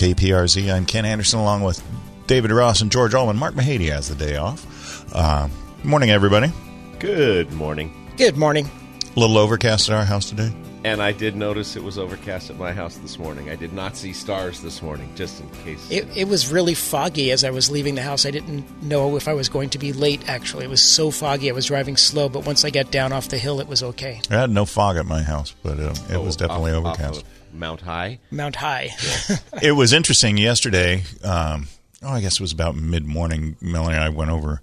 KPRZ. I'm Ken Andersen along with David Ross and George Allman. Mark Mahady has the day off. Uh, morning, everybody. Good morning. Good morning. A little overcast at our house today. And I did notice it was overcast at my house this morning. I did not see stars this morning, just in case. It, it was really foggy as I was leaving the house. I didn't know if I was going to be late, actually. It was so foggy. I was driving slow, but once I got down off the hill, it was okay. I had no fog at my house, but uh, it Oh, was definitely off- overcast. off of Mount High. Mount High. it was interesting yesterday. Um, oh, I guess it was about mid morning. Melanie and I went over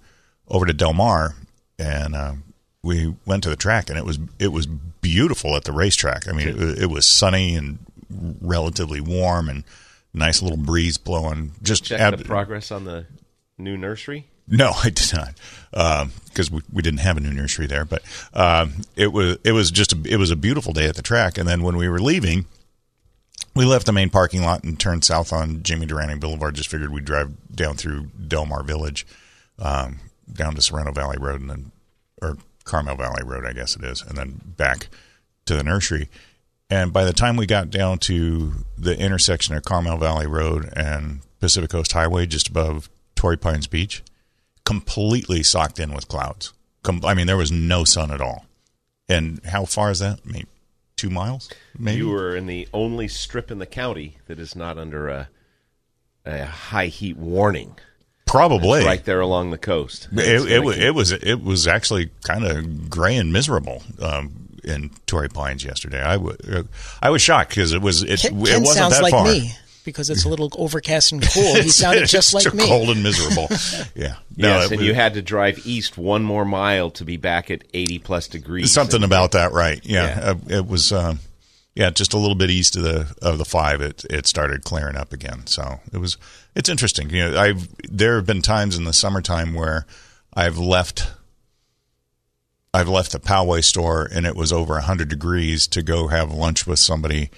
over to Del Mar, and uh, we went to the track, and it was it was beautiful at the racetrack. I mean, it, it was sunny and relatively warm, and nice little breeze blowing. Just Check ab- the progress on the new nursery. no, I did not, because we, we didn't have a new nursery there. But um, it was it was just a, it was a beautiful day at the track. And then when we were leaving, we left the main parking lot and turned south on Jimmy Durante Boulevard. Just figured we'd drive down through Del Mar Village, um, down to Serrano Valley Road, and then or Carmel Valley Road, I guess it is, and then back to the nursery. And by the time we got down to the intersection of Carmel Valley Road and Pacific Coast Highway, just above Torrey Pines Beach, completely socked in with clouds. Com- I mean, there was no sun at all. And how far is that? Maybe two miles? Maybe You were in the only strip in the county that is not under a a high heat warning. probably It's right there along the coast. It's It, it, keep- it was it was actually kind of gray and miserable um, in Torrey Pines yesterday. I wa- uh, I was shocked because it was it, Ken, it wasn't sounds that like far. me because it's a little overcast and cool. He sounded It's just like so me. cold and miserable. yeah, no, yes, it and was- you had to drive east one more mile to be back at 80 plus degrees. something And- about that, right? Yeah, Yeah. Uh, it was. Um, yeah, just a little bit east of the of the five, it it started clearing up again. So it was it's interesting. You know, I've there have been times in the summertime where I've left I've left the Poway store and it was over hundred degrees to go have lunch with somebody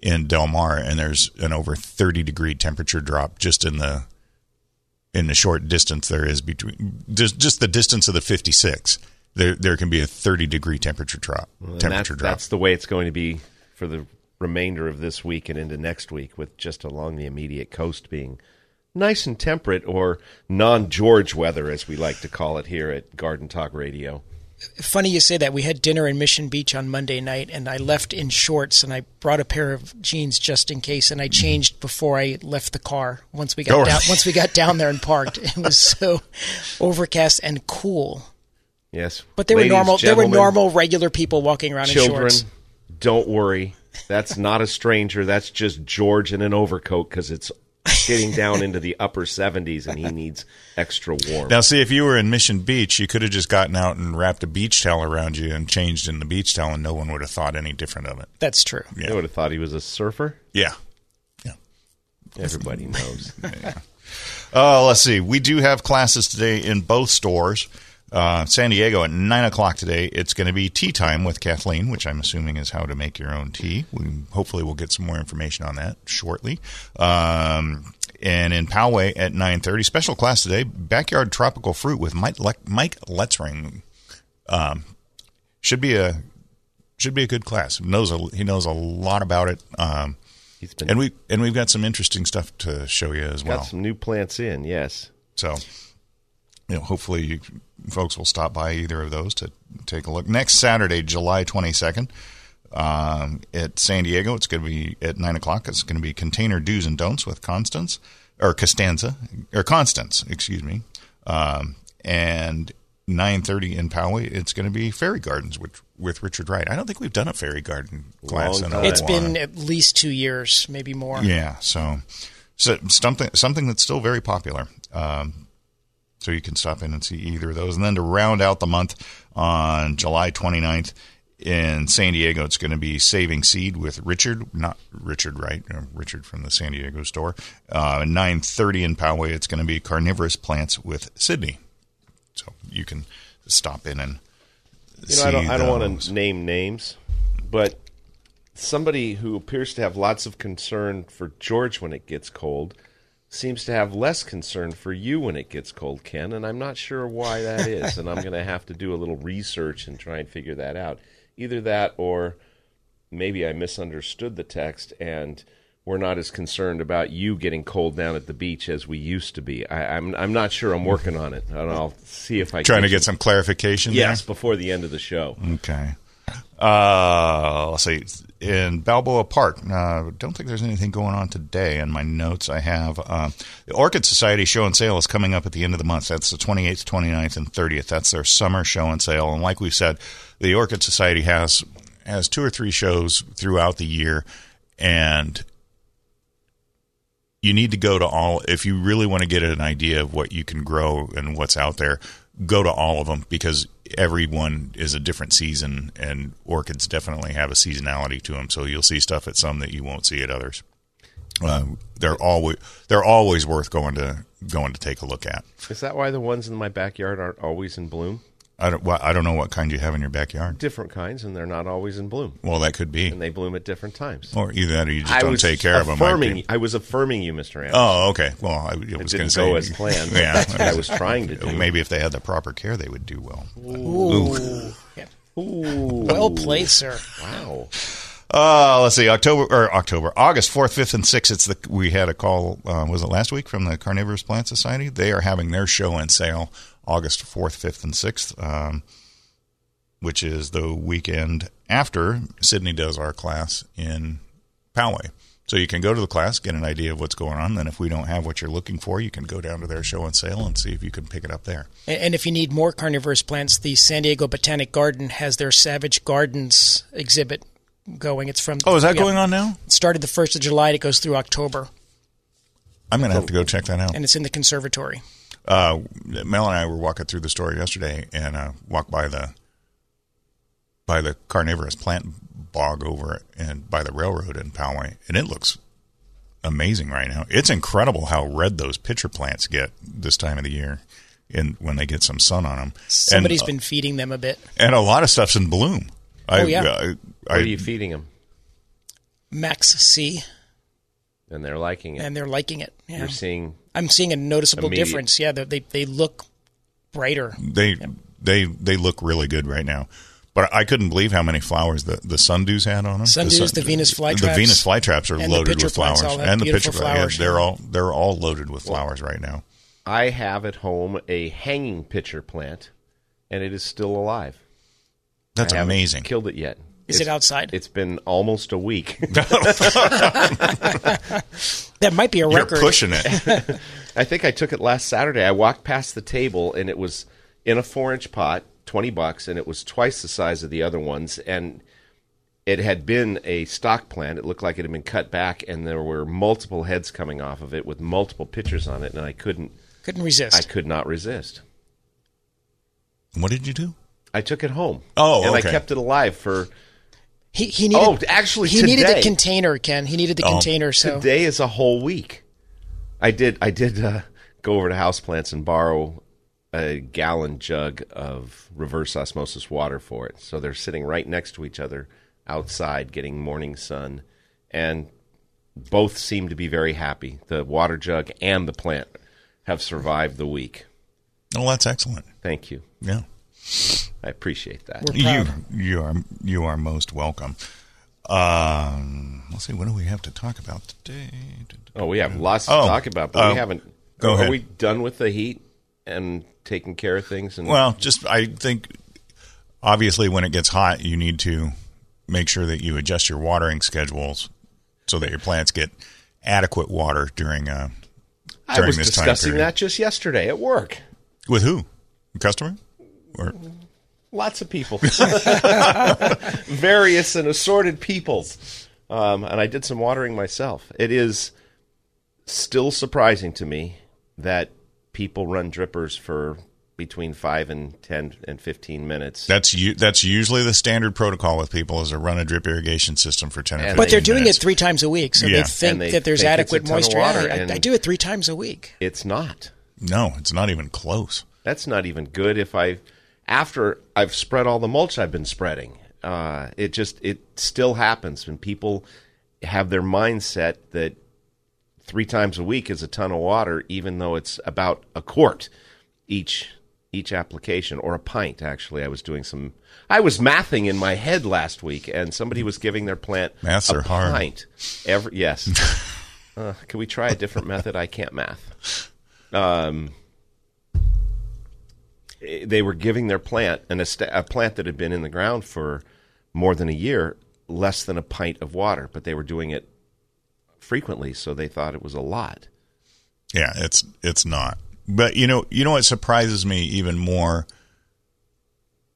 in Del Mar, and there's an over thirty degree temperature drop just in the in the short distance there is between just just the distance of the fifty six. There there can be a thirty degree temperature drop. And temperature that's, drop. that's the way it's going to be for the remainder of this week and into next week, with just along the immediate coast being nice and temperate, or non George weather, as we like to call it here at Garden Talk Radio. Funny you say that. We had dinner in Mission Beach on Monday night, and I left in shorts, and I brought a pair of jeans just in case, and I mm-hmm. changed before I left the car. Once we got Oh, down, really? once we got down there and parked, it was so overcast and cool. Yes, But they were normal. They were normal, regular people walking around in Children, shorts. don't worry. That's not a stranger. That's just George in an overcoat because it's getting down into the upper 70s and he needs extra warm. Now, see, if you were in Mission Beach, you could have just gotten out and wrapped a beach towel around you and changed in the beach towel, and no one would have thought any different of it. That's true. I would have thought he was a surfer. Yeah. Yeah. Everybody knows. Uh, let's see. We do have classes today in both stores. Uh, San Diego at 9 o'clock today. It's going to be tea time with Kathleen, which I'm assuming is how to make your own tea. We hopefully we'll get some more information on that shortly. Um, and in Poway at 9:30. Special class today, backyard tropical fruit with Mike Le- Mike Letzring. Um, should be a should be a good class. He knows a, he knows a lot about it. Um, been and we and we've got some interesting stuff to show you as well. got some new plants in. Yes. So, you know, hopefully you folks will stop by either of those to take a look. Next Saturday, July 22nd, um, at San Diego, it's going to be at 9 o'clock. It's going to be Container Do's and Don'ts with Constance, or Costanza, or Constance, excuse me. Um, and 9.30 in Poway, it's going to be Fairy Gardens with, with Richard Wright. I don't think we've done a Fairy Garden class Long in a time. It's while. been at least two years, maybe more. Yeah, so so something something that's still very popular. Um, so you can stop in and see either of those, and then to round out the month on July 29th in San Diego, it's going to be Saving Seed with Richard, not Richard Wright, uh, Richard from the San Diego store. Uh, 9:30 in Poway, it's going to be Carnivorous Plants with Sydney. So you can stop in and You know, see I don't, I don't want to name names, but somebody who appears to have lots of concern for George when it gets cold seems to have less concern for you when it gets cold, Ken, and I'm not sure why that is. and I'm going to have to do a little research and try and figure that out. Either that or maybe I misunderstood the text and we're not as concerned about you getting cold down at the beach as we used to be. I, I'm I'm not sure. I'm working on it, and I'll see if I trying to get some clarification. there? yes before the end of the show. Okay. Uh, let's see. In Balboa Park, uh, don't think there's anything going on today. In my notes, I have uh, the Orchid Society show and sale is coming up at the end of the month. That's the 28th, 29th, and 30th. That's their summer show and sale. And like we said, the Orchid Society has has two or three shows throughout the year, and you need to go to all if you really want to get an idea of what you can grow and what's out there go to all of them because everyone is a different season and orchids definitely have a seasonality to them so you'll see stuff at some that you won't see at others um, they're always they're always worth going to going to take a look at Is that why the ones in my backyard aren't always in bloom? I don't well, I don't know what kind you have in your backyard Different kinds, and they're not always in bloom, well that could be and they bloom at different times. or either that or you just I don't take care of them affirming, I was affirming you, Mister Andersen. oh okay well I, I was going to say go as planned. yeah that's what I was trying to do. maybe if they had the proper care they would do well Ooh. Yeah. Well played, sir. Wow. Uh, let's see, October or October, August fourth, fifth, and sixth. It's the we had a call. Uh, was it last week from the Carnivorous Plant Society? They are having their show and sale August fourth, fifth, and sixth, um, which is the weekend after Sydney does our class in Poway. So you can go to the class, get an idea of what's going on. Then, if we don't have what you're looking for, you can go down to their show and sale and see if you can pick it up there. And and if you need more carnivorous plants, the San Diego Botanic Garden has their Savage Gardens exhibit going. It's from Oh, is that yeah, going on now? It started the first of July. It goes through October, I'm going to have to go check that out. and it's in the conservatory. Uh, Mel and I were walking through the store yesterday and uh, walked by the by the carnivorous plant bog over and by the railroad in Poway, and it looks amazing right now. It's incredible how red those pitcher plants get this time of the year, and when they get some sun on them. Somebody's and, been feeding them a bit. and a lot of stuff's in bloom. I, Oh, yeah. I, What are you feeding them? Max C, And they're liking it. and they're liking it. Yeah. You're seeing I'm seeing a noticeable Immediate- difference. Yeah, they they, they look brighter. they they they look really good right now. But I couldn't believe how many flowers the, the sundews had on them. Sundews, sun- the Venus flytraps, The Venus flytraps are loaded with flowers, all and the beautiful pitcher plants. flowers, Yeah, they're all they're all loaded with flowers right now. I have at home a hanging pitcher plant, and it is still alive. That's I amazing. Killed it yet? Is it outside? It's been almost a week. That might be a record. You're pushing it. I think I took it last Saturday. I walked past the table, and it was in a four-inch pot, twenty bucks, and it was twice the size of the other ones, and it had been a stock plant. It looked like it had been cut back, and there were multiple heads coming off of it with multiple pictures on it, and I couldn't. Couldn't resist. I could not resist. what did you do? I took it home. Oh, and okay. I kept it alive for He he needed. Oh, actually, he needed the container, Ken. He needed the Oh, container. So today is a whole week. I did I did uh, go over to houseplants and borrow a gallon jug of reverse osmosis water for it. So they're sitting right next to each other outside getting morning sun and both seem to be very happy. The water jug and the plant have survived the week. Oh, that's excellent. Thank you. Yeah. I appreciate that. We're You proud. you are you are most welcome. Um, let's see. What do we have to talk about today? Oh, we have lots to Oh, talk about, but uh, we haven't. go are ahead. we done with the heat and taking care of things? And Well, just I think obviously when it gets hot, you need to make sure that you adjust your watering schedules so that your plants get adequate water during uh I was this discussing period. that just yesterday at work. with who? A customer? Or Lots of people, various and assorted peoples, um, and I did some watering myself. It is still surprising to me that people run drippers for between five and ten and fifteen minutes. that's u- that's usually the standard protocol with people is to run a drip irrigation system for 10 or And 15 But they're doing minutes. it three times a week, so Yeah. they think they that there's think adequate moisture. water, I, I do it three times a week. it's not. No, it's not even close. That's not even good. If I, after I've spread all the mulch I've been spreading, uh, it just it still happens when people have their mindset that three times a week is a ton of water, even though it's about a quart each each application or a pint. Actually, I was doing some. I was mathing in my head last week, and somebody was giving their plant Maths a are hard. pint every. Yes. uh, can we try a different method? I can't math. Um, they were giving their plant and a, a plant that had been in the ground for more than a year less than a pint of water, but they were doing it frequently, so they thought it was a lot. Yeah, it's it's not. But you know, you know what surprises me even more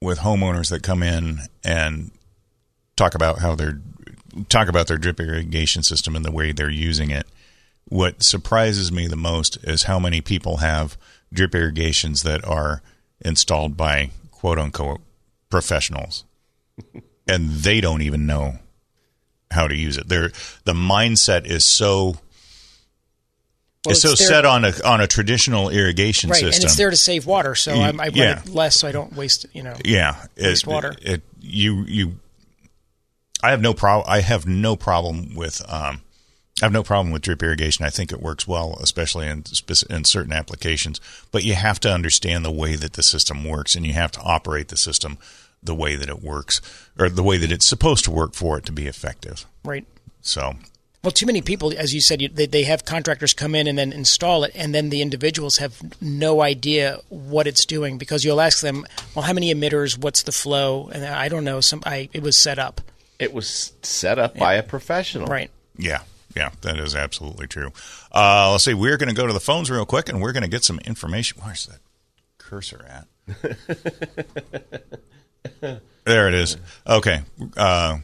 with homeowners that come in and talk about how they're talk about their drip irrigation system and the way they're using it. What surprises me the most is how many people have drip irrigations that are installed by quote unquote professionals and they don't even know how to use it. They're, the mindset is so Well, it's so there- set on a on a traditional irrigation Right, system. and it's there to save water, so Y- I'm, I run yeah. it less so I don't waste. You know, yeah, waste it, water. It, you you. I have no problem. I have no problem with. Um, I have no problem with drip irrigation. I think it works well, especially in in certain applications. But you have to understand the way that the system works, and you have to operate the system the way that it works, or the way that it's supposed to work for it to be effective. right. So Well, too many people, as you said, they, they have contractors come in and then install it, and then the individuals have no idea what it's doing because you'll ask them, "Well, how many emitters? What's the flow?" And I don't know. Some I it was set up It was set up by a professional. right. Yeah, yeah, that is absolutely true. Uh, let's see. We're going to go to the phones real quick, and we're going to get some information. Where's that cursor at? there it is. Okay. Uh,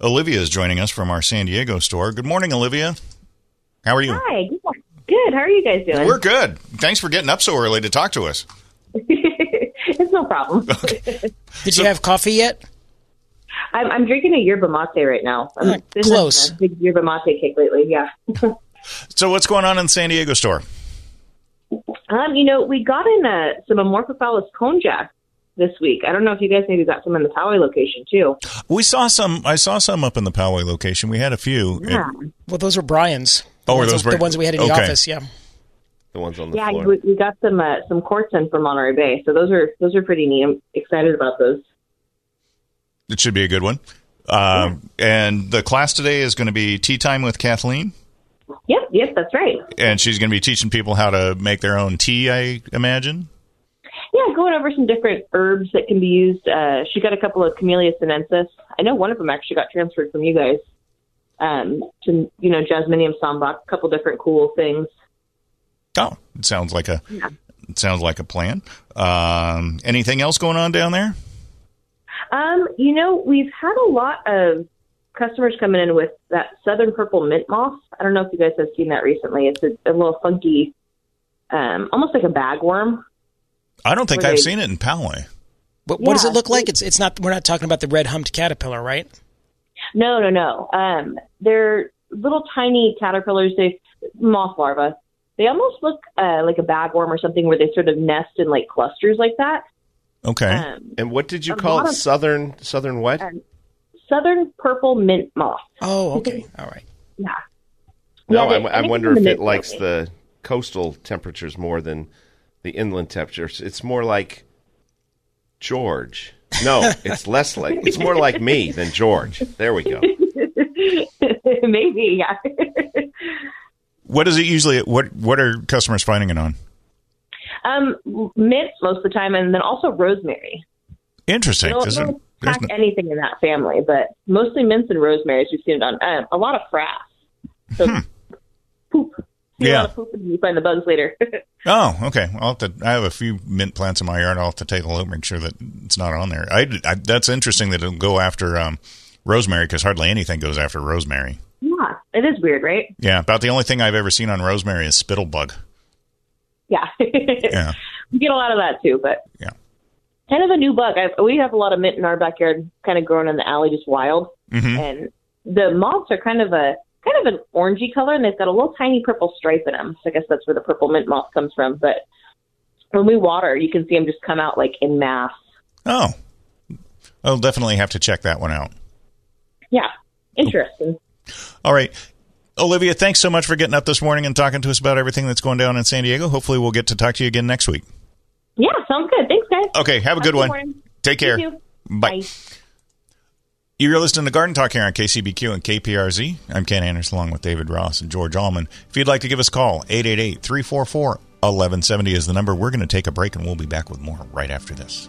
Olivia is joining us from our San Diego store. Good morning, Olivia. How are you? Hi. Good. Good. How are you guys doing? We're good. Thanks for getting up so early to talk to us. it's no problem. Did you have coffee yet? I'm, I'm drinking a yerba mate right now. I'm been close. a big yerba mate kick lately. Yeah. So, what's going on in the San Diego store? um, you know, we got in uh, some Amorphophallus konjac this week. I don't know if you guys maybe got some in the Poway location too. We saw some. I saw some up in the Poway location. We had a few. Yeah. Well, those were Brian's. The Oh, were ones- those the Bri- ones we had in the Okay. office? Yeah. The ones on the Yeah, floor. we, we got some uh, some quartz in from Monterey Bay, so those are those are pretty neat. I'm excited about those. It should be a good one. Um, And the class today is going to be tea time with Kathleen. Yep, yep, that's right. And she's going to be teaching people how to make their own tea, I imagine. Yeah, going over some different herbs that can be used. Uh, she got a couple of Camellia sinensis. I know one of them actually got transferred from you guys um, to, you know, Jasminum sambac, a couple different cool things. Oh, it sounds like a it sounds like a plan. Um, anything else going on down there? Um, you know, we've had a lot of customers coming in with that southern purple mint moth. I don't know if you guys have seen that recently. It's a, a little funky, um, almost like a bagworm. I don't think I've they- seen it in Poway. But what does it look like? It's it's not. We're not talking about the red humped caterpillar, right? No, no, no. Um, they're little tiny caterpillars. They moth larvae. They almost look uh, like a bagworm or something, where they sort of nest in like clusters like that. Okay. Um, and what did you call it? of- Southern Southern what? Um, southern purple mint moth. Oh, okay, all right. Yeah. No, Yeah, I, they- I think wonder if it likes mid- the coastal temperatures more than the inland temperatures. It's more like George. No, it's less like it's more like me than George. There we go. Maybe, yeah. What is it usually? What What are customers finding it on? Um, mint most of the time, and then also rosemary. Interesting. Don't, There's don't pack no- anything in that family, but mostly mints and rosemaries we've seen it on. Um, a lot of frass. So poop. See a Yeah. lot of poop and you find the bugs later. Oh, okay. I'll have to. I have a few mint plants in my yard. I'll have to take a look, make sure that it's not on there. I, I that's interesting that it'll go after um, rosemary because hardly anything goes after rosemary. yeah, it is weird, right? Yeah, about the only thing I've ever seen on rosemary is spittlebug. Yeah. Yeah, we get a lot of that too, but yeah. kind of a new bug. I, we have a lot of mint in our backyard, kind of growing in the alley, just wild. Mhm. And the moths are kind of a kind of an orangey color, and they've got a little tiny purple stripe in them. So I guess that's where the purple mint moth comes from. But when we water, you can see them just come out like in mass. Oh, I'll definitely have to check that one out. Yeah, interesting. All right. Olivia, thanks so much for getting up this morning and talking to us about everything that's going down in San Diego. Hopefully, we'll get to talk to you again next week. Yeah, sounds good. Thanks, guys. Okay, have a good one. morning. Take care. You. Bye. Bye. You're listening to Garden Talk here on KCBQ and KPRZ. I'm Ken Andersen along with David Ross and George Allman. If you'd like to give us a call, 888 344 1170 is the number. We're going to take a break and we'll be back with more right after this.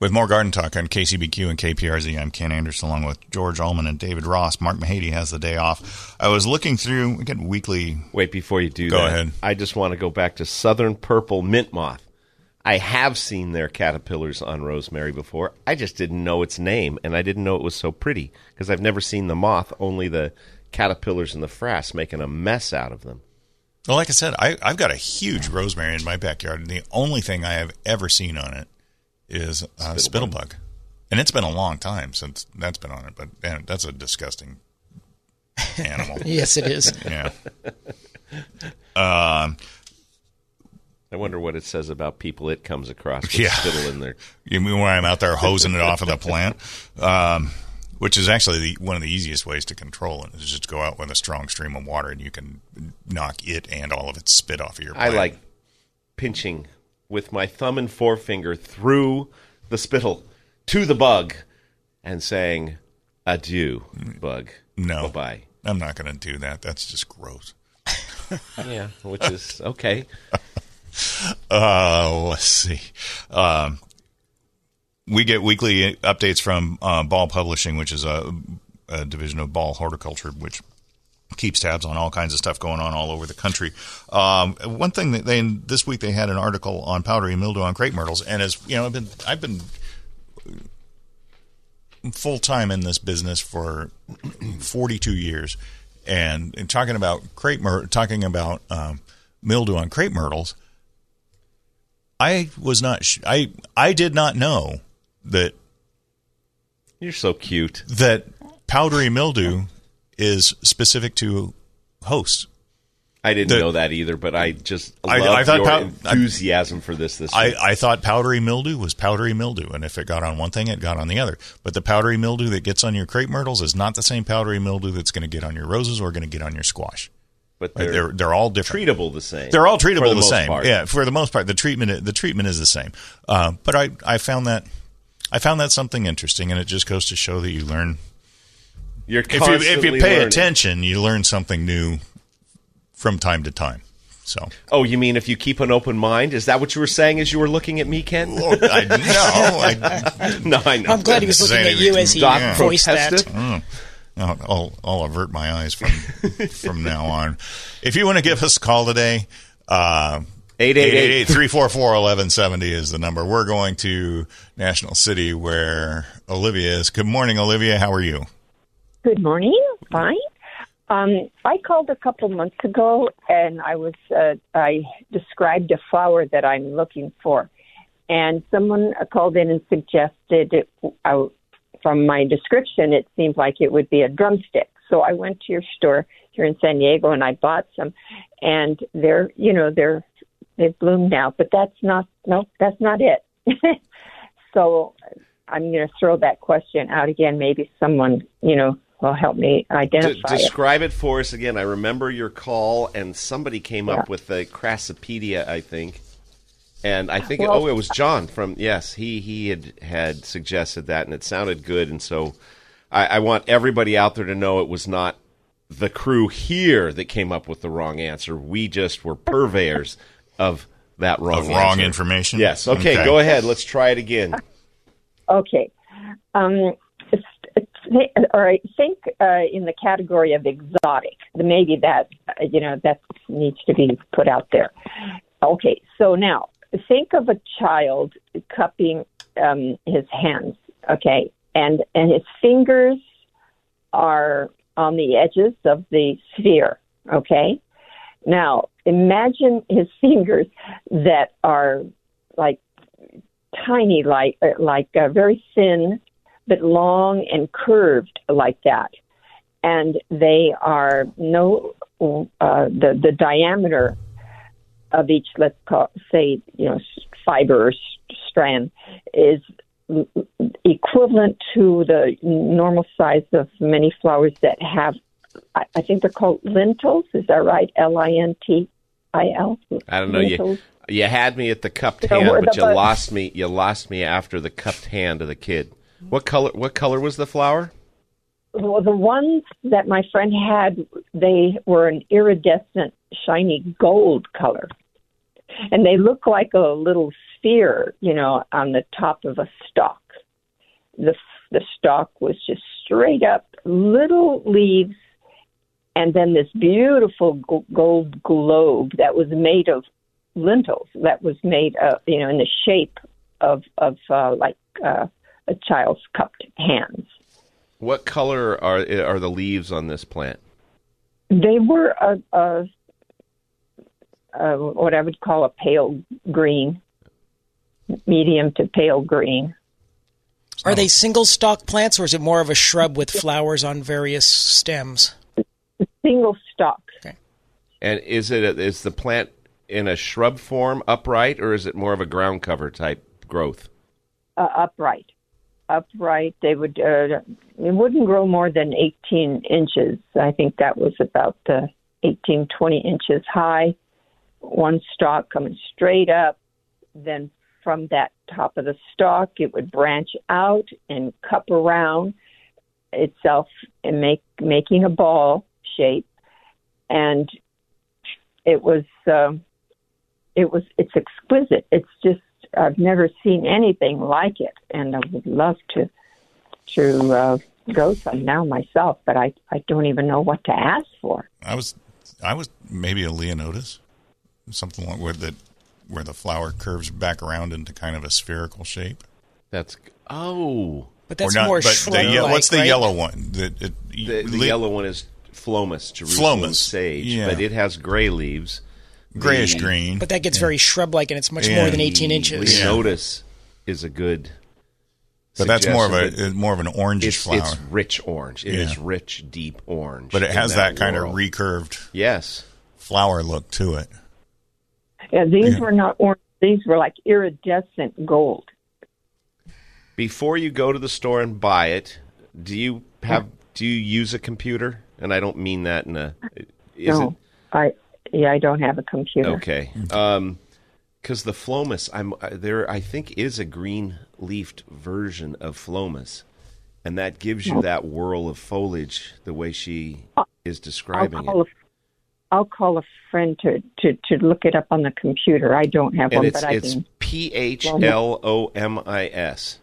with more Garden Talk on KCBQ and KPRZ. I'm Ken Andersen along with George Allman and David Ross. Mark Mahady has the day off. I was looking through, we get weekly. Wait, before you do Go that, ahead. I just want to go back to southern purple mint moth. I have seen their caterpillars on rosemary before. I just didn't know its name, and I didn't know it was so pretty because I've never seen the moth, only the caterpillars and the frass making a mess out of them. Well, like I said, I, I've got a huge rosemary in my backyard, and the only thing I have ever seen on it is uh, spittlebug. And it's been a long time since that's been on it, but man, that's a disgusting animal. Yes, it is. yeah. Um, I wonder what it says about people it comes across with Yeah. spittle in their. you mean when I'm out there hosing it off of the plant, um, which is actually the, one of the easiest ways to control it is just go out with a strong stream of water, and you can knock it and all of its spit off of your. I like pinching with my thumb and forefinger through the spittle to the bug and saying, Adieu, bug. no, Bye I'm not going to do that. That's just gross. Yeah, which is okay. Uh, let's see. Um, we get weekly updates from uh, Ball Publishing, which is a, a division of Ball Horticulture, which keeps tabs on all kinds of stuff going on all over the country. Um, one thing that they this week they had an article on powdery mildew on crepe myrtles, and as you know, I've been I've been full time in this business for 42 years, and, and talking about crepe myr- talking about um, mildew on crepe myrtles. I was not. Sh- I I did not know that You're so cute. that powdery mildew is specific to hosts. I didn't The- know that either, but I just I- I thought your pow- enthusiasm for this this I. I thought powdery mildew was powdery mildew, and if it got on one thing, it got on the other. But the powdery mildew that gets on your crepe myrtles is not the same powdery mildew that's going to get on your roses or going to get on your squash. but they're, They're they're all different. treatable the same. They're all treatable the, most same. part. Yeah, for the most part, the treatment the treatment is the same. Uh, but I I found that I found that something interesting, and it just goes to show that you learn You're if you if you pay learning. attention, you learn something new from time to time. So Oh, you mean if you keep an open mind? Is that what you were saying as you were looking at me, Ken? Well, I, no, I, no, I know. I'm glad he was looking at you as he Doc voiced that. protested. Mm. I'll, I'll, I'll avert my eyes from from now on. If you want to give us a call today, uh, 888 888-344-1170 is the number. We're going to National City where Olivia is. Good morning, Olivia. How are you? Good morning. Fine. Um, I called a couple months ago, and I was uh, I described a flower that I'm looking for, and someone called in and suggested it. Uh, from my description, it seemed like it would be a drumstick. So I went to your store here in San Diego, and I bought some, and they're you know they're they've bloomed now, but that's not no that's not it. so I'm going to throw that question out again. Maybe someone you know will help me identify it. describe it. for us again. I remember your call, and somebody came Yeah. up with the Craspedia, I think. And I think, Well- oh, it was John from, yes, he, he had, had suggested that, and it sounded good. And so I, I want everybody out there to know it was not the crew here that came up with the wrong answer. We just were purveyors of that wrong Of wrong information? Yes. Okay, Okay. go ahead. Let's try it again. Okay. Um, or I think uh, in the category of exotic. Maybe that you know that needs to be put out there. Okay, so now think of a child cupping um, his hands. Okay, and and his fingers are on the edges of the sphere. Okay, now imagine his fingers that are like tiny, like uh, like uh, very thin, but long and curved like that, and they are no uh, the the diameter of each let's call say you know fiber or strand is equivalent to the normal size of many flowers that have I, I think they're called lintels is that right L I N T I L I don't know. You, Lintels. you had me at the cupped So hand, but you lost me. You lost me after the cupped hand of the kid. What color? What color was the flower? Well, the ones that my friend had, they were an iridescent, shiny gold color. And they look like a little sphere, you know, on the top of a stalk. The, the stalk was just straight up, little leaves, and then this beautiful gold globe that was made of lentils, that was made, uh, you know, in the shape of, of uh, like uh, a child's cupped hands. What color are are the leaves on this plant? They were a, a, a what I would call a pale green, medium to pale green. Are they single stalk plants, or is it more of a shrub with flowers on various stems? Single stalk. Okay. And is it is the plant in a shrub form, upright, or is it more of a ground cover type growth? Uh, upright, upright. They would. Uh, it wouldn't grow more than 18 inches. I think that was about uh, 18, 20 inches high. One stalk coming straight up. Then from that top of the stalk, it would branch out and cup around itself and make making a ball shape. And it was. Um, it was. It's exquisite. It's just I've never seen anything like it, and I would love to to uh, grow some now myself, but I I don't even know what to ask for. I was, I was maybe a Leonotis, something like where the where the flower curves back around into kind of a spherical shape. That's oh, But that's not- more but the shrub-like, What's the right? yellow one? The, it, the, the le- yellow one is Phlomis, Jerusalem Phlomis, sage, yeah. but it has gray leaves, grayish green. But that gets very shrub-like, and it's much Yeah. more than 18 inches. Leonotis is a good. but that's more of suggestion, a more of an orangish It's, flower. it's rich orange. It is Yeah. rich, deep orange. but it has that, kind of recurved yes. flower look to it. Yeah, these Yeah. were not orange. These were like iridescent gold. Before you go to the store and buy it, do you have do you use a computer? And I don't mean that in a. Is no, I yeah, I don't have a computer. okay? Um, because the Phlomis, I'm uh, there. I think is a green leafed version of Phlomis, and that gives you that whirl of foliage the way she is I'll describing call it. a I'll call a friend to, to, to look it up on the computer. I don't have And one, it's but I it's can. P H L O M I S.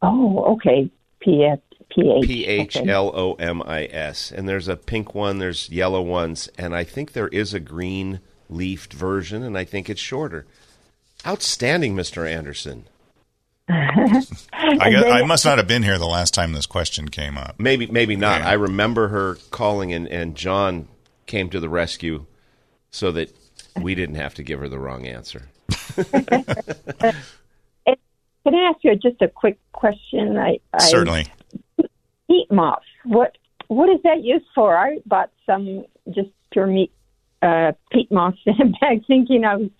Oh, okay. P S P H. P H L O M I S. And there's a pink one, there's yellow ones, and I think there is a green leafed version, and I think it's shorter. Outstanding, Mr. Andersen. I, guess, I must not have been here the last time this question came up. Maybe, maybe not. Yeah. I remember her calling, and, and John came to the rescue so that we didn't have to give her the wrong answer. Can I ask you just a quick question? I, I certainly peat moss. What what is that used for? I bought some just pure meat uh, peat moss in a bag, thinking I was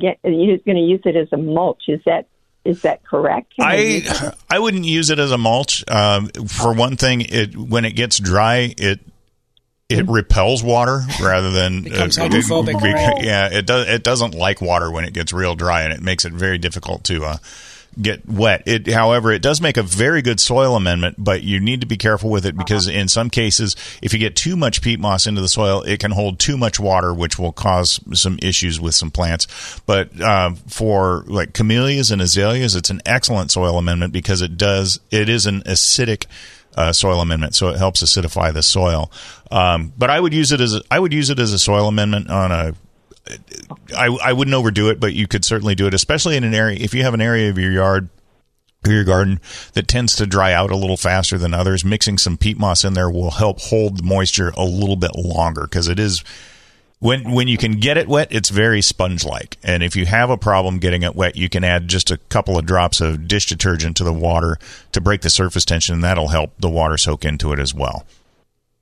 get, going to use it as a mulch. Is that is that correct? Can I I wouldn't use it as a mulch. Um, for one thing, it when it gets dry, it it repels water rather than becomes uh, hydrophobic. It, yeah, it does. It doesn't like water when it gets real dry, and it makes it very difficult to uh, get wet. It, however, it does make a very good soil amendment, but you need to be careful with it because in some cases, if you get too much peat moss into the soil, it can hold too much water, which will cause some issues with some plants. But uh, for like camellias and azaleas, it's an excellent soil amendment because it does it is an acidic. Uh, soil amendment, so it helps acidify the soil. Um, but I would use it as a, I would use it as a soil amendment on a I, I wouldn't overdo it, but you could certainly do it, especially in an area. If you have an area of your yard or your garden that tends to dry out a little faster than others, mixing some peat moss in there will help hold the moisture a little bit longer because it is when when you can get it wet, it's very sponge like. And if you have a problem getting it wet, you can add just a couple of drops of dish detergent to the water to break the surface tension, and that'll help the water soak into it as well.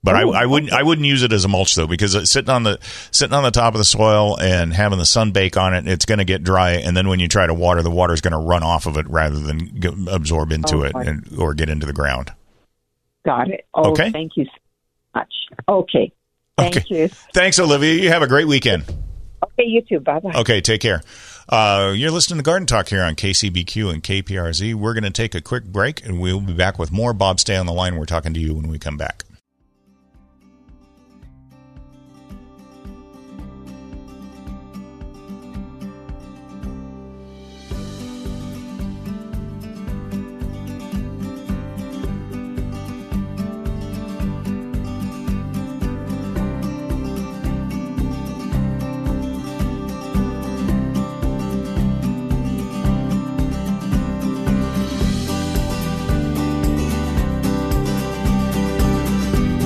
But I, I, wouldn't I wouldn't use it as a mulch though because it's sitting on the sitting on the top of the soil and having the sun bake on it, it's going to get dry, and then when you try to water, the water is going to run off of it rather than go, absorb into it and, or get into the ground. Got it. Oh, okay. Thank you so much. Okay. Thank okay. you. Thanks, Olivia. You have a great weekend. Okay, you too. Bye bye. Okay, take care. Uh, you're listening to Garden Talk here on KCBQ and KPRZ. We're going to take a quick break, and we'll be back with more. Bob, stay on the line. We're talking to you when we come back.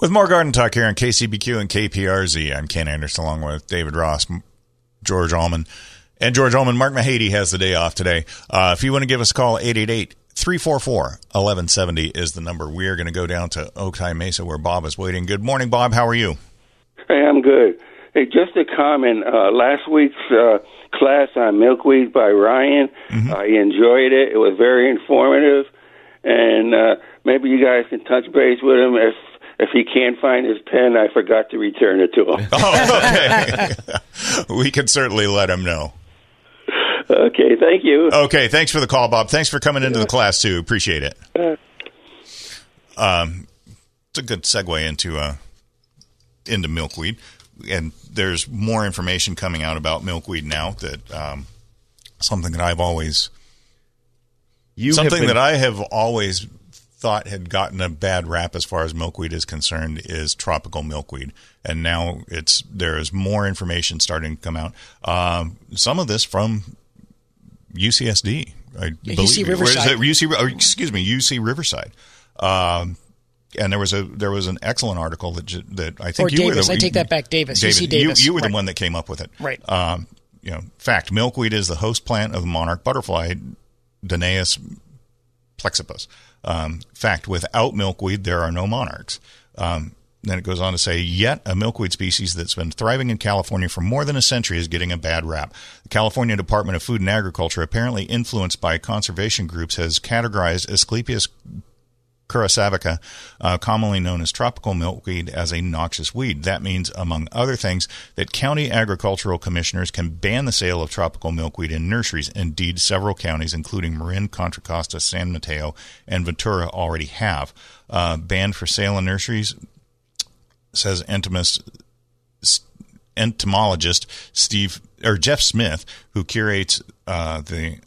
With more garden talk here on KCBQ and KPRZ, I'm Ken Andersen along with David Ross, George Allman, and George Allman. Mark Mahady has the day off today. Uh, if you want to give us a call, 888 344 1170 is the number. We are going to go down to Otay Mesa where Bob is waiting. Good morning, Bob. How are you? Hey, I'm good. Hey, just a comment. Uh, last week's uh, class on milkweed by Ryan, mm-hmm. I enjoyed it. It was very informative. And uh, maybe you guys can touch base with him if if he can't find his pen, I forgot to return it to him. oh, okay. we can certainly let him know. Okay, thank you. Okay, thanks for the call, Bob. Thanks for coming into the class too. Appreciate it. Uh, um, it's a good segue into uh, into milkweed, and there's more information coming out about milkweed now. That um, something that I've always you something been- that I have always thought had gotten a bad rap as far as milkweed is concerned is tropical milkweed, and now it's there is more information starting to come out. Um, some of this from UCSD, I believe. UC Riverside. UC, excuse me, UC Riverside. Um, and there was a there was an excellent article that that I think or you Davis. were the, I take that back, Davis. David, UC Davis. You, you were right. the one that came up with it, right? Um, you know, fact: milkweed is the host plant of the monarch butterfly, Danaus plexippus. Um, fact, without milkweed, there are no monarchs. Um, then it goes on to say, yet a milkweed species that's been thriving in California for more than a century is getting a bad rap. The California Department of Food and Agriculture, apparently influenced by conservation groups, has categorized Asclepias curassavica, uh, commonly known as tropical milkweed, as a noxious weed. That means, among other things, that county agricultural commissioners can ban the sale of tropical milkweed in nurseries. Indeed, several counties, including Marin, Contra Costa, San Mateo, and Ventura, already have. Uh, banned for sale in nurseries, says entomist entomologist Steve or Jeff Smith, who curates uh, the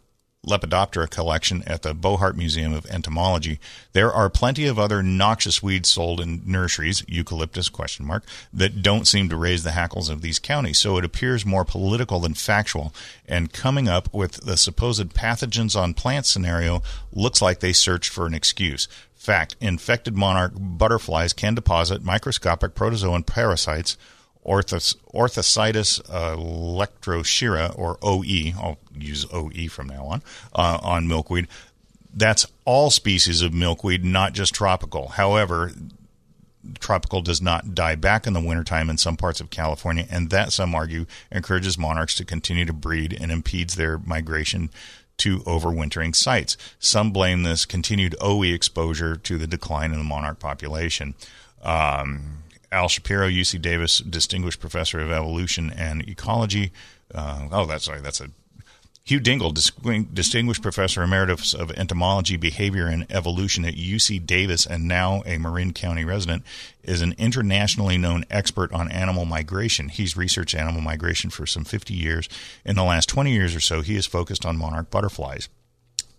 Lepidoptera collection at the Bohart Museum of Entomology. There are plenty of other noxious weeds sold in nurseries, eucalyptus question mark, that don't seem to raise the hackles of these counties. So it appears more political than factual. And coming up with the supposed pathogens on plants scenario looks like they searched for an excuse. Fact: infected monarch butterflies can deposit microscopic protozoan parasites Orthos, Orthositis uh, elektroscirrha, or OE, I'll use OE from now on, uh, on milkweed. That's all species of milkweed, not just tropical. However, tropical does not die back in the wintertime in some parts of California, and that, some argue, encourages monarchs to continue to breed and impedes their migration to overwintering sites. Some blame this continued OE exposure to the decline in the monarch population. Um, Al Shapiro, UC Davis Distinguished Professor of Evolution and Ecology. Uh, oh, that's sorry, that's a Hugh Dingle, Distinguished Professor Emeritus of Entomology, Behavior, and Evolution at UC Davis, and now a Marin County resident, is an internationally known expert on animal migration. He's researched animal migration for some 50 years. In the last 20 years or so, he has focused on monarch butterflies.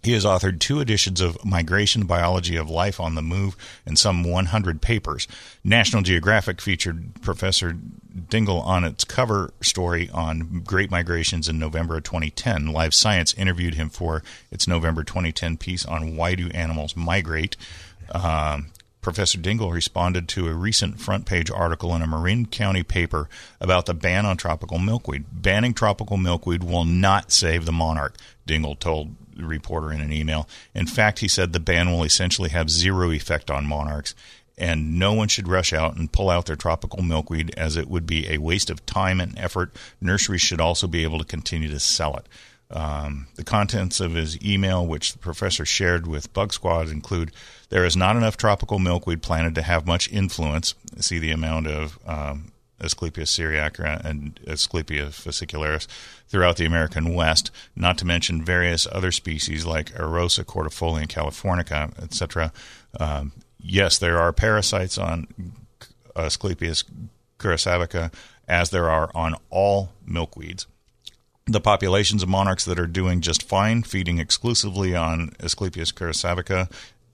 He has authored two editions of Migration Biology of Life on the Move and some 100 papers. National Geographic featured Professor Dingle on its cover story on great migrations in November of 2010. Live Science interviewed him for its November 2010 piece on Why Do Animals Migrate? Um, Professor Dingle responded to a recent front page article in a Marin County paper about the ban on tropical milkweed. Banning tropical milkweed will not save the monarch, Dingle told reporter in an email. In fact, he said the ban will essentially have zero effect on monarchs, and no one should rush out and pull out their tropical milkweed as it would be a waste of time and effort. Nurseries should also be able to continue to sell it. Um, the contents of his email, which the professor shared with Bug Squad, include there is not enough tropical milkweed planted to have much influence. See the amount of um, Asclepias syriaca and Asclepias fascicularis throughout the American West, not to mention various other species like Arosa cordifolia and californica, etc. Um, yes, there are parasites on Asclepias curassavica, as there are on all milkweeds. The populations of monarchs that are doing just fine, feeding exclusively on Asclepias curassavica,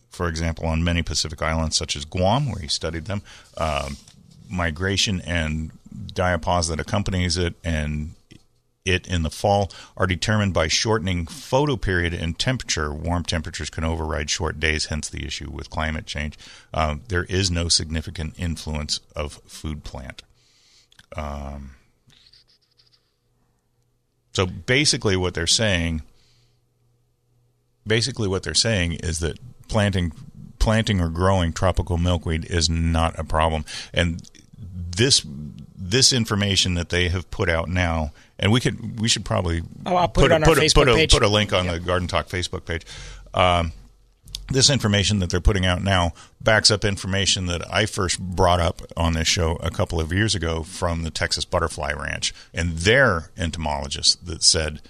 for example, on many Pacific islands such as Guam, where he studied them, um, migration and diapause that accompanies it and it in the fall are determined by shortening photoperiod and temperature. Warm temperatures can override short days, hence the issue with climate change. Um, there is no significant influence of food plant. Um, so basically, what they're saying, basically what they're saying is that planting, planting or growing tropical milkweed is not a problem, and this this information that they have put out now, and we could we should probably oh, I'll put, put it on a, our put Facebook a, page. Put a link on the Garden Talk Facebook page. Um, this information that they're putting out now backs up information that I first brought up on this show a couple of years ago from the Texas Butterfly Ranch and their entomologist that said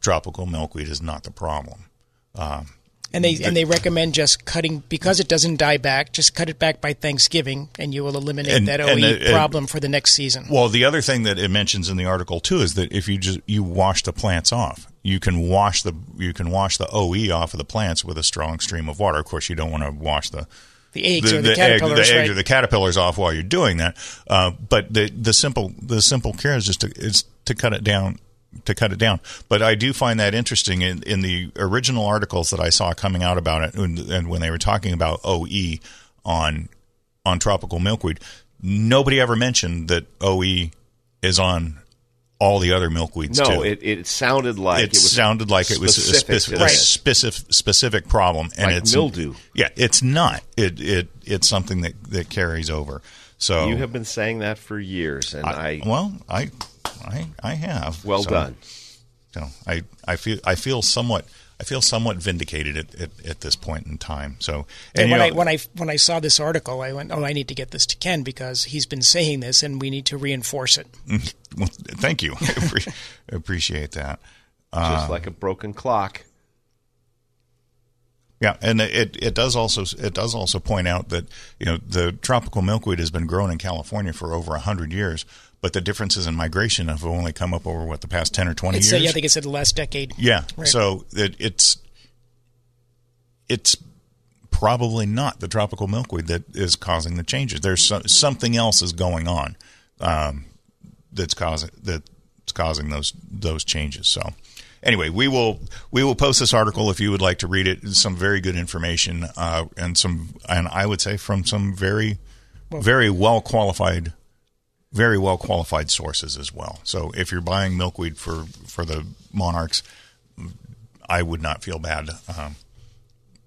tropical milkweed is not the problem. Um, and they and they recommend just cutting because it doesn't die back. Just cut it back by Thanksgiving, and you will eliminate and, that OE and, problem for the next season. Well, the other thing that it mentions in the article too is that if you just you wash the plants off, you can wash the you can wash the OE off of the plants with a strong stream of water. Of course, you don't want to wash the the eggs the, or the, the caterpillars, egg, the right? or the caterpillars off while you're doing that. Uh, but the the simple the simple care is just to, is to cut it down to cut it down. But I do find that interesting in, in the original articles that I saw coming out about it, and, and when they were talking about OE on on tropical milkweed, nobody ever mentioned that OE is on all the other milkweeds no, too. it, it sounded like it, it was sounded like it was a specific, a specific specific problem, and like it's mildew. Yeah, it's not. It it it's something that that carries over. So you have been saying that for years, and I, I well, I I I have. Well so, done. So I I feel I feel somewhat I I feel somewhat vindicated at, at, at this point in time. So, And and, when you I when I when I saw this article, I went, "Oh, I need to get this to Ken because he's been saying this, and we need to reinforce it." well, thank you. I appre- appreciate that. Just Um, like a broken clock. Yeah, and it it does also it does also point out that you know the tropical milkweed has been grown in California for over hundred years, but the differences in migration have only come up over what the past ten or twenty It's, years. uh, yeah, I think it's said the last decade. Yeah. Right. So it, it's it's probably not the tropical milkweed that is causing the changes. There's so, something else is going on um, that's causing that's causing those those changes. So anyway, we will we will post this article if you would like to read it. It's some very good information uh, and some and I would say from some very very well qualified very well qualified sources as well. So if you're buying milkweed for for the monarchs, I would not feel bad um,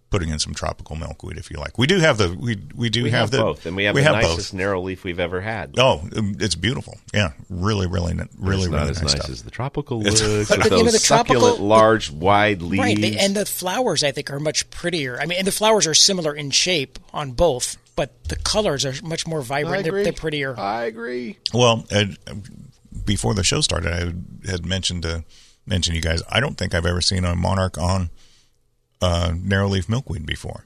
putting in some tropical milkweed if you like. We do have the we we do we have, have, the both, and we have we the have nicest narrow leaf we've ever had. Oh, it's beautiful. Yeah, really, really, really, But it's not really as nice nice stuff. as the tropical It's- looks But, with you know, those the tropical- succulent, large, wide leaves. Right, they, and the flowers I think are much prettier. I mean, and the flowers are similar in shape on both, but the colors are much more vibrant. They're, they're prettier. I agree. Well, Ed, before the show started, I had, had mentioned to mention you guys. I don't think I've ever seen a monarch on uh, narrow leaf milkweed before.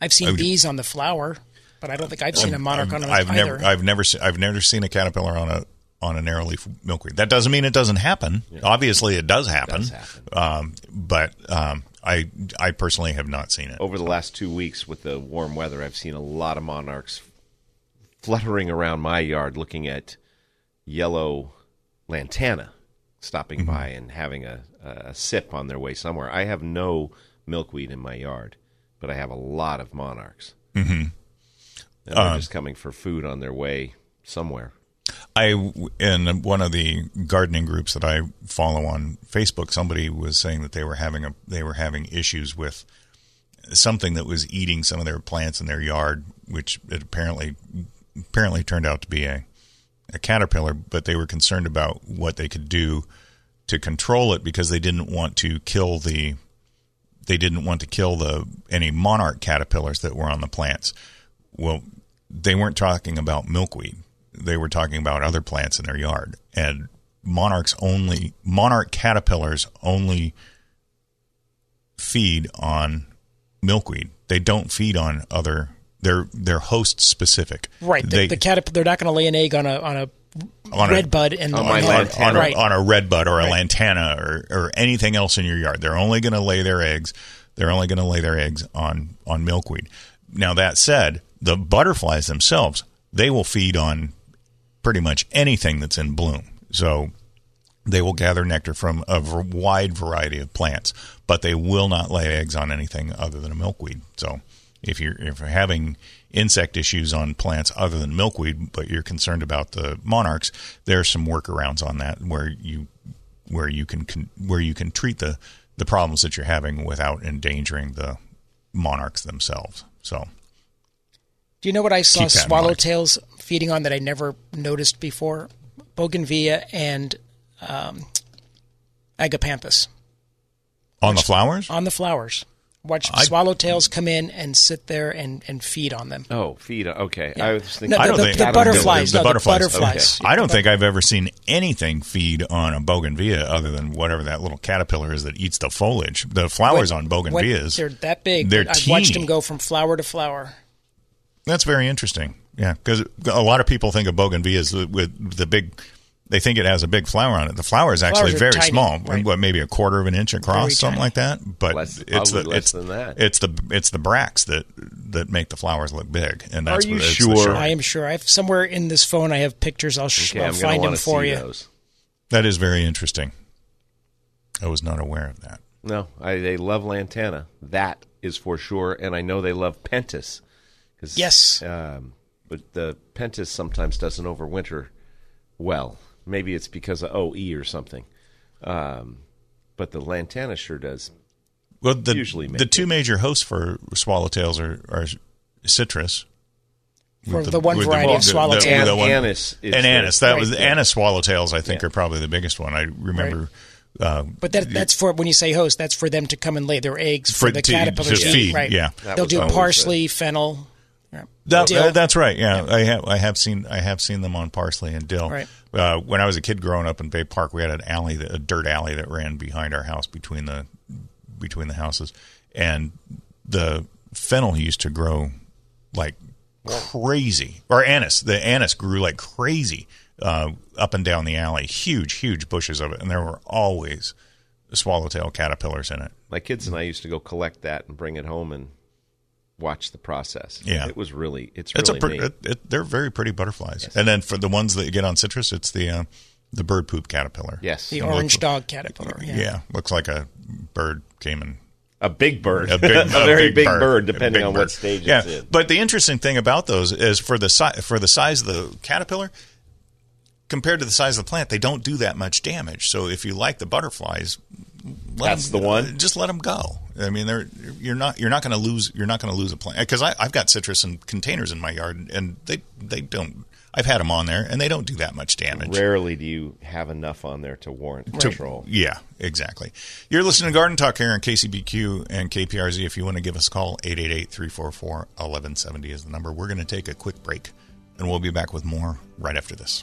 I've seen I would- these on the flower, but I don't think I've seen a monarch on them I've either. never, I've never, se- I've never seen a caterpillar on a on a narrow leaf milkweed. That doesn't mean it doesn't happen. Obviously, it does happen. Um, but um, I, I personally have not seen it. Over the last two weeks with the warm weather, I've seen a lot of monarchs fluttering around my yard looking at yellow lantana stopping Mm-hmm. by and having a, a sip on their way somewhere. I have no milkweed in my yard, but I have a lot of monarchs. Mm-hmm. And they're Um, just coming for food on their way somewhere. I in one of the gardening groups that I follow on Facebook, somebody was saying that they were having a they were having issues with something that was eating some of their plants in their yard, which it apparently apparently turned out to be a a caterpillar, but they were concerned about what they could do to control it because they didn't want to kill the they didn't want to kill the any monarch caterpillars that were on the plants. Well, they weren't talking about milkweed. They were talking about other plants in their yard. And monarchs only monarch caterpillars only feed on milkweed. They don't feed on other they're they're host specific. right, the, They- the caterpillar they're not going to lay an egg on a on a on red a, bud and on, and- on, on, right. on a red bud or a lantana or, or anything else in your yard. They're only going to lay their eggs. They're only going to lay their eggs on on milkweed. Now that said, the butterflies themselves they will feed on pretty much anything that's in bloom. So they will gather nectar from a wide variety of plants, but they will not lay eggs on anything other than a milkweed. So if you're if you're having insect issues on plants other than milkweed, but you're concerned about the monarchs, there are some workarounds on that where you where you can, can where you can treat the the problems that you're having without endangering the monarchs themselves. So Do you know what I saw Keep that in mind. swallowtails feeding on that I never noticed before? Bougainvillea and um, agapanthus on the flowers, on the flowers. Watch I- swallowtails come in and sit there and, and feed on them. Oh, feed. Okay. Yeah. I was thinking. No, I don't the- think the butterflies, The, no, the butterflies. butterflies. I don't think I've ever seen anything feed on a bougainvillea other than whatever that little caterpillar is that eats the foliage. The flowers on When bougainvilleas. they're that big. They're but I've watched them go from flower to flower. That's very interesting. Yeah, because a lot of people think of bougainvilleas with the big. They think it has a big flower on it. The flower is actually very tiny, small, right. what maybe a quarter of an inch across, Very something tiny. like that. But Less- it's the less it's than that. it's the it's the bracts that that make the flowers look big, and that's Are you it's sure? The. I am sure. I have somewhere in this phone. I have pictures. I'll, sh- Okay, I'll I'm going to find them for you. those. That is very interesting. I was not aware of that. No, I, they love lantana. That is for sure, and I know they love pentas. 'Cause, Yes. um, but the pentas sometimes doesn't overwinter well. Maybe it's because of OE or something. Um, but the lantana sure does. Well, the Usually the two major hosts for swallowtails are, are citrus. For with the one with variety of the- the- swallowtail. the one- Anise is and anise. That Right. was Yeah. anise swallowtails. I think Yeah. are probably the biggest one. I remember Uh, But that, that's for when you say host, that's for them to come and lay their eggs for, For- the to- caterpillars to to eat, feed, right? yeah. That They'll do always parsley, fennel. Yeah, That, uh, that's right. Yeah, I have. I have seen. I have seen them on parsley and dill. Right. Uh, when I was a kid growing up in Bay Park, we had an alley, that, a dirt alley that ran behind our house between the between the houses, and the fennel used to grow like crazy, or anise. The anise grew like crazy uh, up and down the alley. Huge, huge bushes of it, and there were always swallowtail caterpillars in it. My kids and I used to go collect that and bring it home and watch the process. Yeah. it was really it's It's really a pre- neat. it, it, they're very pretty butterflies. And then for the ones that you get on citrus, it's the uh, the bird poop caterpillar. yes, the It orange looks- dog caterpillar. Yeah. Yeah. looks like a bird came and a big bird, a, big, a very big, bird, bird, depending big on bird. what stage Yeah, it's in. but the interesting thing about those is for the si- for the size of the caterpillar compared to the size of the plant, they don't do that much damage. So if you like the butterflies, let That's them- the one? Just let them go. I mean, they're you're not you're not going to lose you're not going to lose a plant because I've got citrus and containers in my yard and they they don't. I've had them on there and they don't do that much damage. Rarely do you have enough on there to warrant control. Yeah, exactly. You're listening to Garden Talk here on KCBQ and KPRZ. If you want to give us a call, 888-344-1170 is the number. We're going to take a quick break, and we'll be back with more right after this.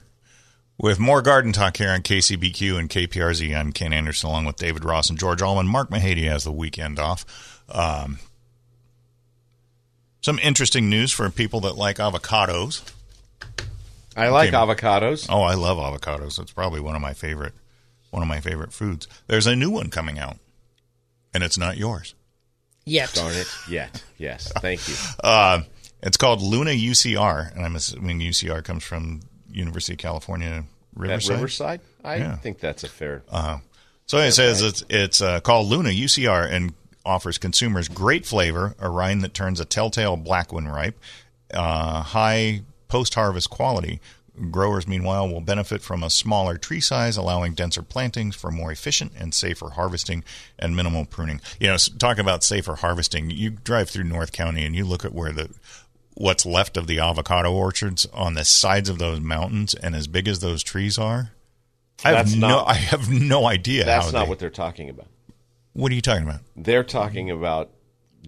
with more Garden Talk here on KCBQ and KPRZ. I'm Ken Andersen along with David Ross and George Allman. Mark Mahady has the weekend off. Um, some interesting news for people that like avocados. I like Okay. avocados. Oh, I love avocados. It's probably one of my favorite one of my favorite foods. There's a new one coming out, and it's not yours. Yet. Darn it! Yet, yes. Thank you. Uh, it's called Luna UCR, and I'm assuming UCR comes from University of California At Riverside. Riverside, I Yeah. think that's a fair. Uh, so it says it's it's uh, called Luna UCR and offers consumers great flavor, a rind that turns a telltale black when ripe, uh, high post harvest quality. Growers, meanwhile, will benefit from a smaller tree size, allowing denser plantings for more efficient and safer harvesting and minimal pruning. You know, talking about safer harvesting, you drive through North County and you look at where the what's left of the avocado orchards on the sides of those mountains, and as big as those trees are, I have That's no, not- I have no idea. That's how not they- what they're talking about. What are you talking about? They're talking about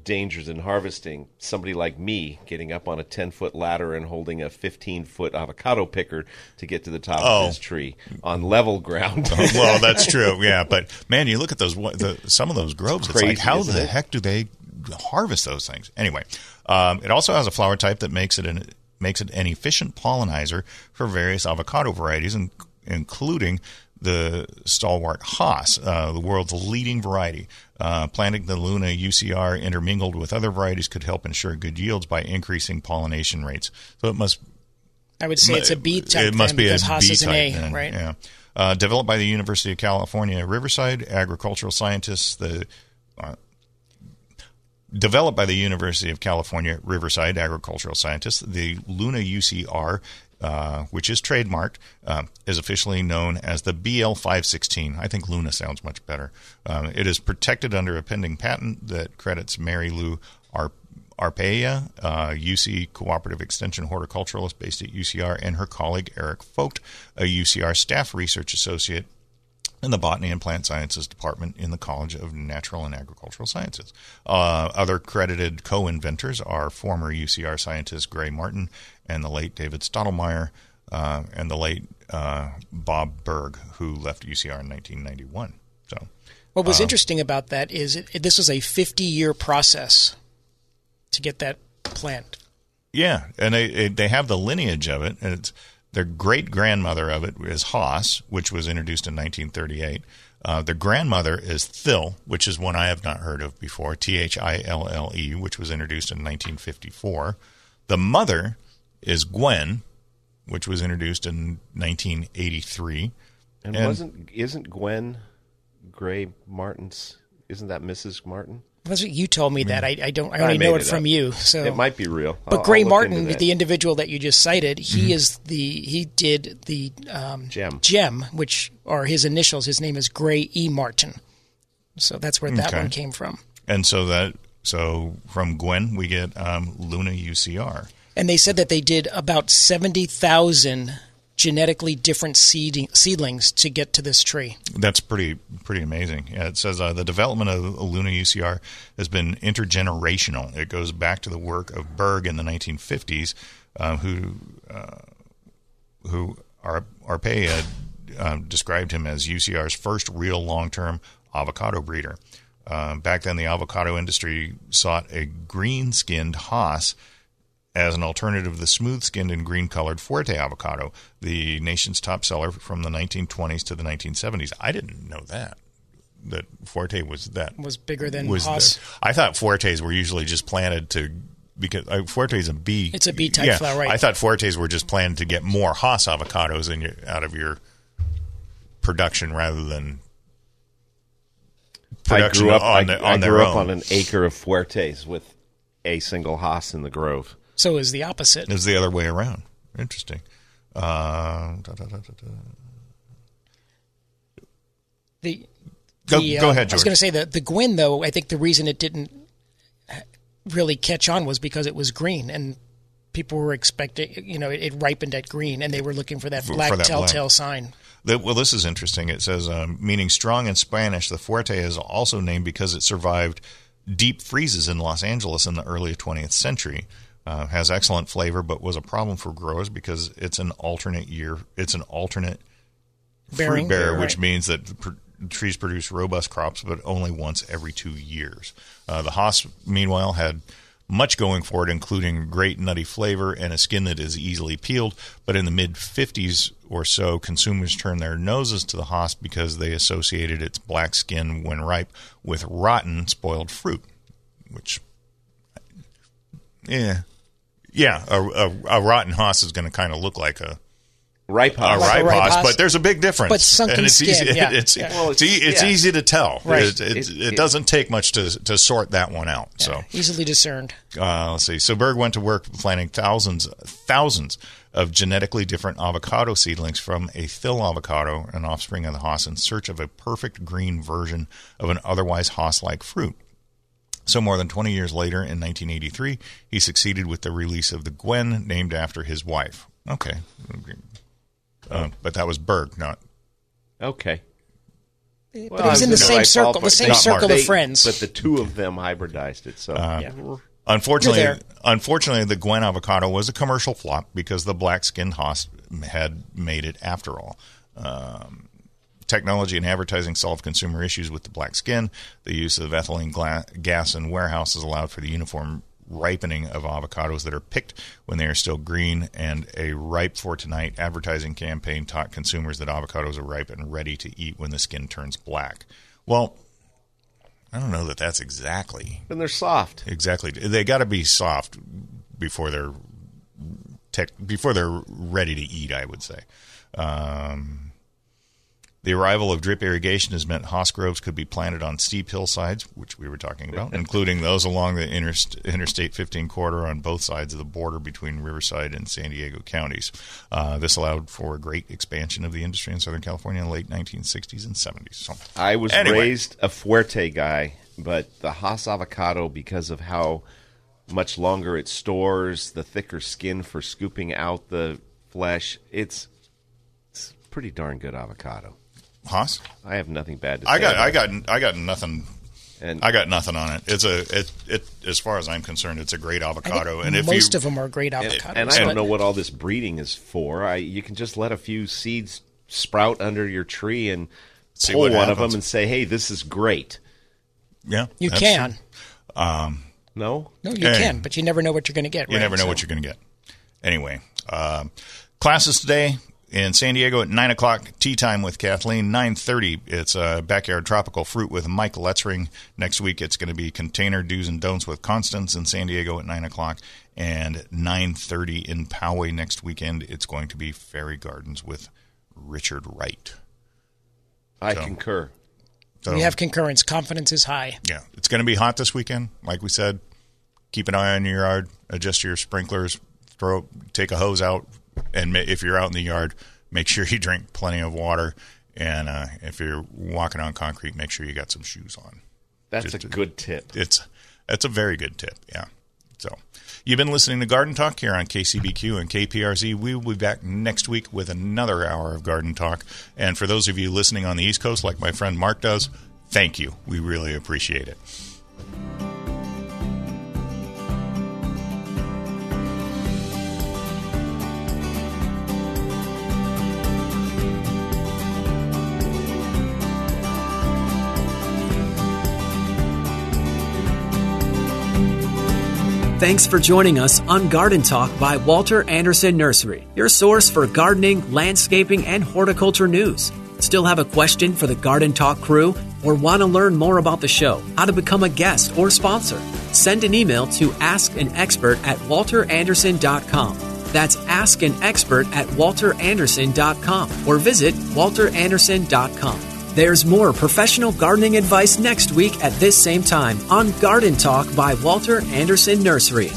dangers in harvesting. Somebody like me getting up on a 10 foot ladder and holding a 15 foot avocado picker to get to the top Oh. of this oh. tree on level ground. Oh, well, that's true. Yeah, but man, you look at those the, some of those groves. It's, like crazy, how isn't the it? heck do they harvest those things? Anyway, um, it also has a flower type that makes it an makes it an efficient pollinizer for various avocado varieties, in, including the stalwart Hass, uh, the world's leading variety. Uh, planting the Luna UCR intermingled with other varieties could help ensure good yields by increasing pollination rates. So it must I would say it's a B type. it must be because a Hass B is an type A, then, right? Yeah. Uh, developed by the University of California, Riverside, agricultural scientists, the uh, developed by the University of California, Riverside, agricultural scientists, the Luna UCR, uh, which is trademarked, uh, is officially known as the BL516. I think Luna sounds much better. Um, it is protected under a pending patent that credits Mary Lou Ar- Arpaia, uh, UC Cooperative Extension horticulturalist based at UCR, and her colleague Eric Focht, a UCR staff research associate in the Botany and Plant Sciences Department in the College of Natural and Agricultural Sciences. Uh, other credited co inventors are former UCR scientist Gray Martin and the late David Stottlemyre uh, and the late uh, Bob Bergh, who left UCR in 1991. So, What was uh, interesting about that is it, it- this was a 50 year process to get that plant. Yeah, and they they have the lineage of it, and it's Their great grandmother of it is Hass, which was introduced in 1938. Uh, their grandmother is Thille, which is one I have not heard of before, T H I L L E, which was introduced in 1954. The mother is Gwen, which was introduced in 1983. And, wasn't isn't Gwen Gray Martin's? Isn't that Mrs. Martin? That's what you told me that. I, I don't. I I only know it it from you. So It might be real. But I'll- Gray I'll Martin, the individual that you just cited, he Mm-hmm. is the he did the um, Gem. Gem, which are his initials. His name is Gray E. Martin. So that's where that Okay. one came from. And so that so from Gwen we get um, Luna UCR. And they said that they did about seventy thousand genetically different seeding, seedlings to get to this tree. That's pretty pretty amazing. Yeah, it says uh, the development of Luna UCR has been intergenerational. It goes back to the work of Bergh in the 1950s, uh, who uh, who Ar- uh, described him as UCR's first real long term avocado breeder. Uh, back then, the avocado industry sought a green skinned Hass as an alternative to the smooth skinned and green colored Fuerte avocado, the nation's top seller from the 1920s to the 1970s. I didn't know that. That Fuerte was that Was bigger than was Hass. the- I thought Fuertes were usually just planted to because uh, Fuerte is a bee. It's a bee-type yeah, flower, right. I thought Fuertes were just planted to get more Hass avocados in your, out of your production rather than I grew up. on, I, the, I on their grew own. up on an acre of Fuertes with a single Hass in the grove. So is the opposite. It's the other way around. Interesting. Uh, da, da, da, da. The, Go- the, go uh, ahead, I was going to say that the Gwen, though, I think the reason it didn't really catch on was because it was green and people were expecting, you know, it, it ripened at green and they were looking for that For- black for that black. telltale sign. The- well, this is interesting. It says, um, meaning strong in Spanish, the Fuerte is also named because it survived deep freezes in Los Angeles in the early 20th century. Uh, has excellent flavor, but was a problem for growers because it's an alternate year. It's an alternate Bearing. fruit bearer, Right. which means that pr- trees produce robust crops, but only once every two years. Uh, the Hass, meanwhile, had much going for it, including great nutty flavor and a skin that is easily peeled. But in the mid 50s or so, consumers turned their noses to the Hass because they associated its black skin when ripe with rotten, spoiled fruit, which, yeah. Yeah, a, a, a rotten Hass is going to kind of look like a Ripe a Hass. Like a ripe ripe Hass, Hass. but there's a big difference. But sunken and it's skin, easy. yeah. It's, Yeah. Well, it's, it's- it's yeah. easy to tell. Right. It, it, It- it, it- doesn't take much to to sort that one out. So Easily discerned. uh, let's see. So Bergh went to work planting thousands, thousands of genetically different avocado seedlings from a Thille avocado, an offspring of the Hass, in search of a perfect green version of an otherwise Hass-like fruit. So more than 20 years later, in 1983, he succeeded with the release of the Gwen, named after his wife. Okay, uh, but that was Bergh, not Okay. But Well, it was in the same right circle, the same circle Martin. of They- friends. But the two of them hybridized it. So Uh, yeah. Unfortunately, unfortunately, the Gwen avocado was a commercial flop because the black skinned Hass had made it after all. Um, technology and advertising solved consumer issues with the black skin. The use of ethylene gla- gas in warehouses allowed for the uniform ripening of avocados that are picked when they are still green. And a ripe for tonight advertising campaign taught consumers that avocados are ripe and ready to eat when the skin turns black. Well, I don't know that that's exactly and they're soft. Exactly. They got to be soft before they're tech, before they're ready to eat. I would say. Um, the arrival of drip irrigation has meant Hass groves could be planted on steep hillsides, which we were talking about, including those along the interst- Interstate 15 corridor on both sides of the border between Riverside and San Diego counties. Uh, this allowed for a great expansion of the industry in Southern California in the late 1960s and 70s. So, I was Anyway. raised a Fuerte guy, but the Hass avocado, because of how much longer it stores, the thicker skin for scooping out the flesh, it's, it's pretty darn good avocado. Hass, I have nothing bad to say. I got, I got, I got nothing and I got nothing on it. It's a it it as far as I'm concerned, it's a great avocado. And if most you of them are great avocados. and I don't know what all this breeding is for. I you can just let a few seeds sprout under your tree and See pull what one of them and say, "Hey, this is great." yeah, You can. Um, No, No, you Hey. can, but you never know what you're going to get. you right? never know So- what you're going to get. Anyway, um, Classes today in San Diego at nine o'clock. Tea time with Kathleen. Nine thirty. It's uh, backyard tropical fruit with Mike Letzring. Next week it's going to be container do's and don'ts with Constance in San Diego at nine o'clock, and nine thirty in Poway next weekend. It's going to be Fairy Gardens with Richard Wright. I So- concur. So, we have concurrence. Confidence is high. yeah, it's going to be hot this weekend. Like we said, keep an eye on your yard. Adjust your sprinklers. Throw, take a hose out, and if you're out in the yard, make sure you drink plenty of water. And uh, if you're walking on concrete, make sure you got some shoes on. That's Just- a good tip. It's that's a very good tip. Yeah. So you've been listening to Garden Talk here on KCBQ and KPRZ. We will be back next week with another hour of Garden Talk. And for those of you listening on the East Coast, like my friend Mark does, thank you. We really appreciate it. Thanks for joining us on Garden Talk by Walter Andersen Nursery, your source for gardening, landscaping, and horticulture news. Still have a question for the Garden Talk crew or want to learn more about the show, how to become a guest or sponsor? Send an email to askanexpert at walterandersen.com. That's ask an expert at walterandersen.com or visit walterandersen.com. There's more professional gardening advice next week at this same time on Garden Talk by Walter Andersen Nursery.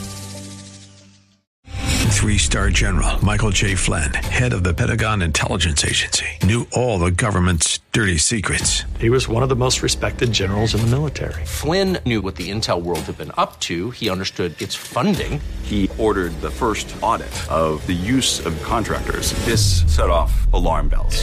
Three star general Michael J. Flynn, head of the Pentagon Intelligence Agency, knew all the government's dirty secrets. He was one of the most respected generals in the military. Flynn knew what the intel world had been up to. He understood its funding. He ordered the first audit of the use of contractors. This set off alarm bells.